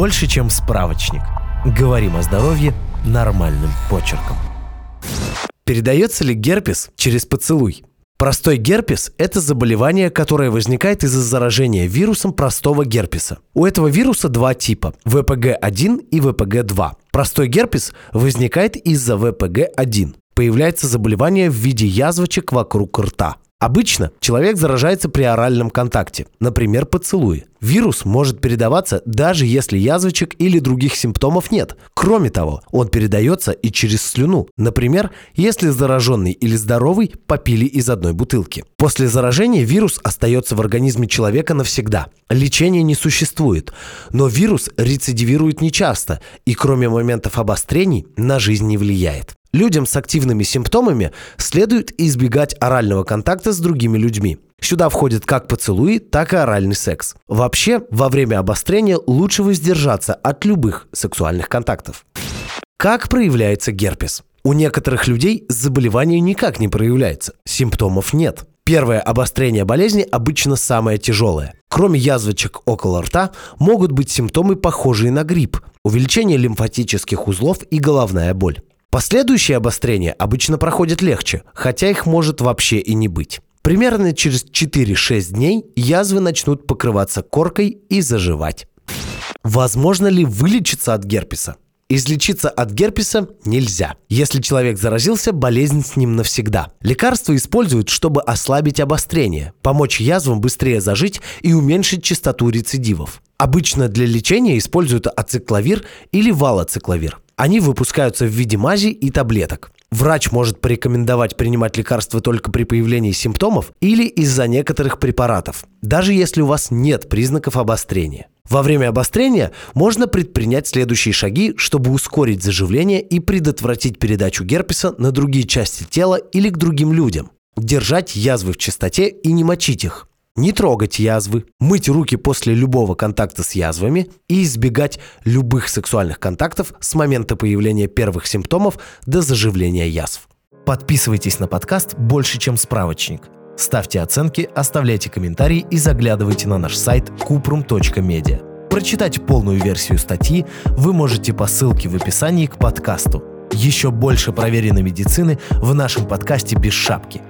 больше, чем справочник. Говорим о здоровье нормальным почерком. Передается ли герпес через поцелуй? Простой герпес – это заболевание, которое возникает из-за заражения вирусом простого герпеса. У этого вируса два типа – ВПГ-1 и ВПГ-2. Простой герпес возникает из-за ВПГ-1. Появляется заболевание в виде язвочек вокруг рта. Обычно человек заражается при оральном контакте, например, поцелуе. Вирус может передаваться даже если язвочек или других симптомов нет. Кроме того, он передается и через слюну. Например, если зараженный или здоровый попили из одной бутылки. После заражения вирус остается в организме человека навсегда. Лечения не существует, но вирус рецидивирует нечасто и кроме моментов обострений на жизнь не влияет. Людям с активными симптомами следует избегать орального контакта с другими людьми. Сюда входят как поцелуи, так и оральный секс. Вообще, во время обострения лучше воздержаться от любых сексуальных контактов. Как проявляется герпес? У некоторых людей заболевание никак не проявляется, симптомов нет. Первое обострение болезни обычно самое тяжелое. Кроме язвочек около рта, могут быть симптомы, похожие на грипп, увеличение лимфатических узлов и головная боль. Последующие обострения обычно проходят легче, хотя их может вообще и не быть. Примерно через 4-6 дней язвы начнут покрываться коркой и заживать. Возможно ли вылечиться от герпеса? Излечиться от герпеса нельзя. Если человек заразился, болезнь с ним навсегда. Лекарства используют, чтобы ослабить обострение, помочь язвам быстрее зажить и уменьшить частоту рецидивов. Обычно для лечения используют ацикловир или валоцикловир. Они выпускаются в виде мази и таблеток. Врач может порекомендовать принимать лекарства только при появлении симптомов или из-за некоторых препаратов, даже если у вас нет признаков обострения. Во время обострения можно предпринять следующие шаги, чтобы ускорить заживление и предотвратить передачу герпеса на другие части тела или к другим людям. Держать язвы в чистоте и не мочить их не трогать язвы, мыть руки после любого контакта с язвами и избегать любых сексуальных контактов с момента появления первых симптомов до заживления язв. Подписывайтесь на подкаст «Больше, чем справочник». Ставьте оценки, оставляйте комментарии и заглядывайте на наш сайт kuprum.media. Прочитать полную версию статьи вы можете по ссылке в описании к подкасту. Еще больше проверенной медицины в нашем подкасте «Без шапки» –